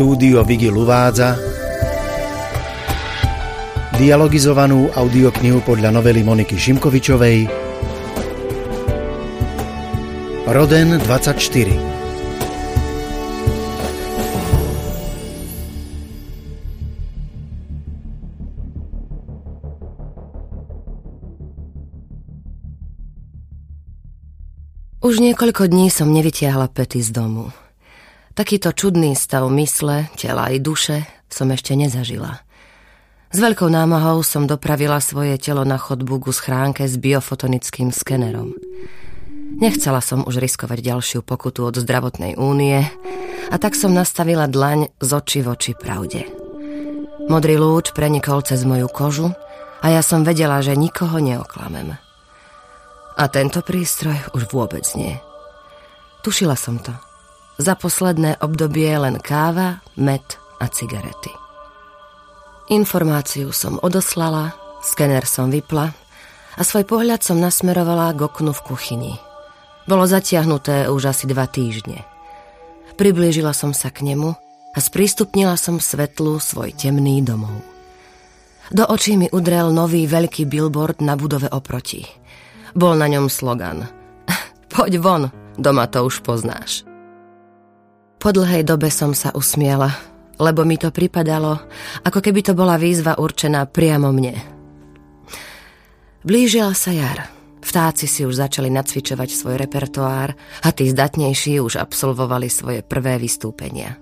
Štúdio Vigil uvádza dialogizovanú audioknihu podľa novely Moniky Šimkovičovej Roden 24 Už niekoľko dní som nevytiahla pety z domu. Takýto čudný stav mysle, tela i duše som ešte nezažila. S veľkou námahou som dopravila svoje telo na chodbu ku schránke s biofotonickým skenerom. Nechcela som už riskovať ďalšiu pokutu od zdravotnej únie a tak som nastavila dlaň z oči v oči pravde. Modrý lúč prenikol cez moju kožu a ja som vedela, že nikoho neoklamem. A tento prístroj už vôbec nie. Tušila som to. Za posledné obdobie len káva, med a cigarety. Informáciu som odoslala, skener som vypla a svoj pohľad som nasmerovala k oknu v kuchyni. Bolo zatiahnuté už asi dva týždne. Priblížila som sa k nemu a sprístupnila som svetlu svoj temný domov. Do očí mi udrel nový veľký billboard na budove oproti – bol na ňom slogan Poď von, doma to už poznáš. Po dlhej dobe som sa usmiela, lebo mi to pripadalo, ako keby to bola výzva určená priamo mne. Blížila sa jar. Vtáci si už začali nacvičovať svoj repertoár a tí zdatnejší už absolvovali svoje prvé vystúpenia.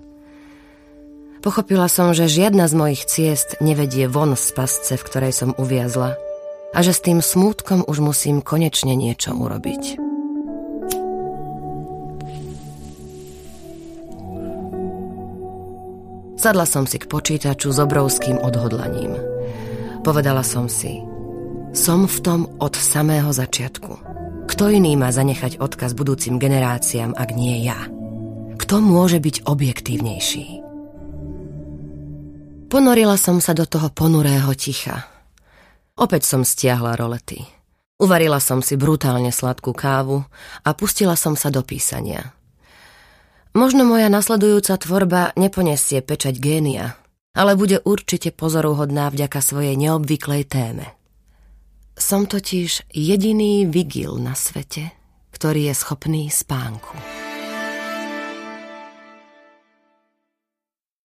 Pochopila som, že žiadna z mojich ciest nevedie von z pasce, v ktorej som uviazla – a že s tým smútkom už musím konečne niečo urobiť. Sadla som si k počítaču s obrovským odhodlaním. Povedala som si, som v tom od samého začiatku. Kto iný má zanechať odkaz budúcim generáciám, ak nie ja? Kto môže byť objektívnejší? Ponorila som sa do toho ponurého ticha, Opäť som stiahla rolety. Uvarila som si brutálne sladkú kávu a pustila som sa do písania. Možno moja nasledujúca tvorba neponesie pečať génia, ale bude určite pozoruhodná vďaka svojej neobvyklej téme. Som totiž jediný vigil na svete, ktorý je schopný spánku.